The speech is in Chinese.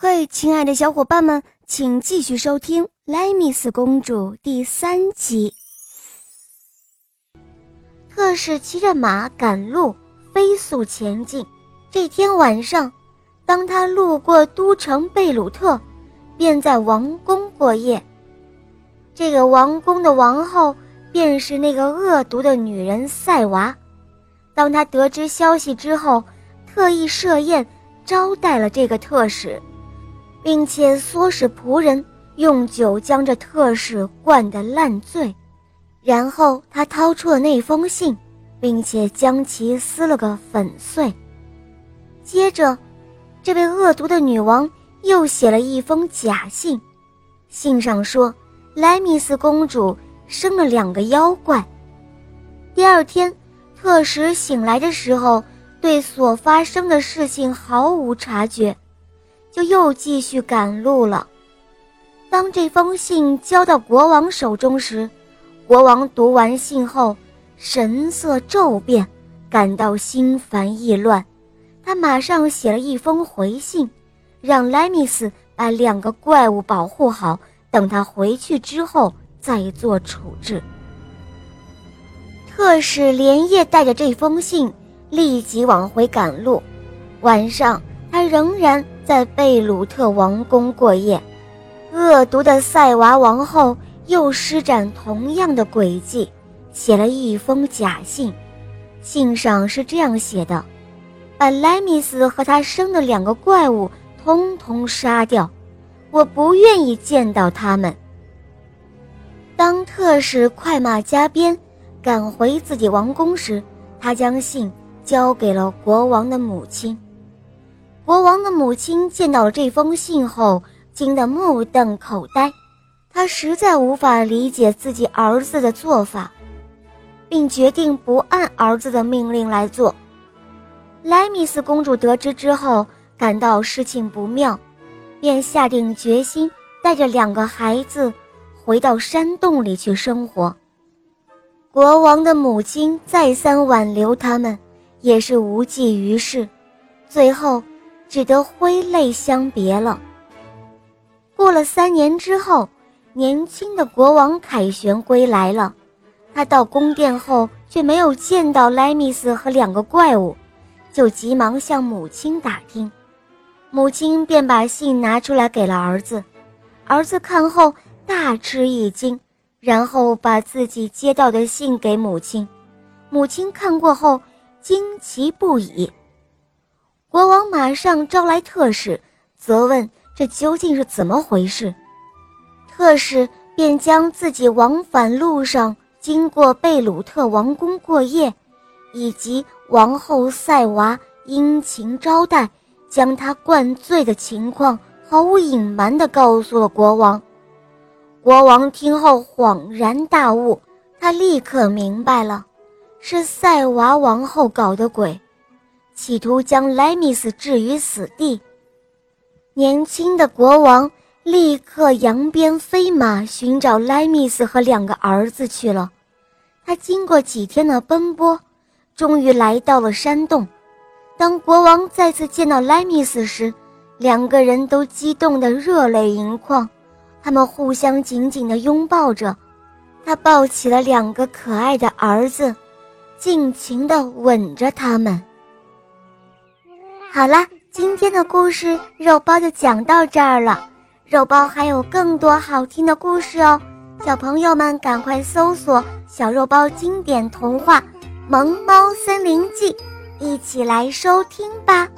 嘿，亲爱的小伙伴们，请继续收听《莱米斯公主》第三集。特使骑着马赶路，飞速前进。这天晚上，当他路过都城贝鲁特，便在王宫过夜。这个王宫的王后便是那个恶毒的女人赛娃。当他得知消息之后，特意设宴招待了这个特使。并且唆使仆人用酒将这特使灌得烂醉，然后他掏出了那封信，并且将其撕了个粉碎。接着，这位恶毒的女王又写了一封假信，信上说莱米斯公主生了两个妖怪。第二天，特使醒来的时候，对所发生的事情毫无察觉。就又继续赶路了。当这封信交到国王手中时，国王读完信后，神色骤变，感到心烦意乱。他马上写了一封回信，让莱米斯把两个怪物保护好，等他回去之后再做处置。特使连夜带着这封信，立即往回赶路。晚上，他仍然。在贝鲁特王宫过夜，恶毒的塞娃王后又施展同样的诡计，写了一封假信。信上是这样写的：“把莱米斯和他生的两个怪物通通杀掉，我不愿意见到他们。”当特使快马加鞭赶回自己王宫时，他将信交给了国王的母亲。国王的母亲见到了这封信后，惊得目瞪口呆，她实在无法理解自己儿子的做法，并决定不按儿子的命令来做。莱米斯公主得知之后，感到事情不妙，便下定决心带着两个孩子回到山洞里去生活。国王的母亲再三挽留他们，也是无济于事，最后。只得挥泪相别了。过了三年之后，年轻的国王凯旋归来了。他到宫殿后却没有见到莱米斯和两个怪物，就急忙向母亲打听。母亲便把信拿出来给了儿子。儿子看后大吃一惊，然后把自己接到的信给母亲。母亲看过后惊奇不已。国王马上招来特使，责问这究竟是怎么回事。特使便将自己往返路上经过贝鲁特王宫过夜，以及王后赛娃殷勤招待、将他灌醉的情况，毫无隐瞒地告诉了国王。国王听后恍然大悟，他立刻明白了，是赛娃王后搞的鬼。企图将莱米斯置于死地。年轻的国王立刻扬鞭飞马寻找莱米斯和两个儿子去了。他经过几天的奔波，终于来到了山洞。当国王再次见到莱米斯时，两个人都激动得热泪盈眶，他们互相紧紧地拥抱着。他抱起了两个可爱的儿子，尽情地吻着他们。好了，今天的故事肉包就讲到这儿了。肉包还有更多好听的故事哦，小朋友们赶快搜索“小肉包经典童话《萌猫森林记》，一起来收听吧。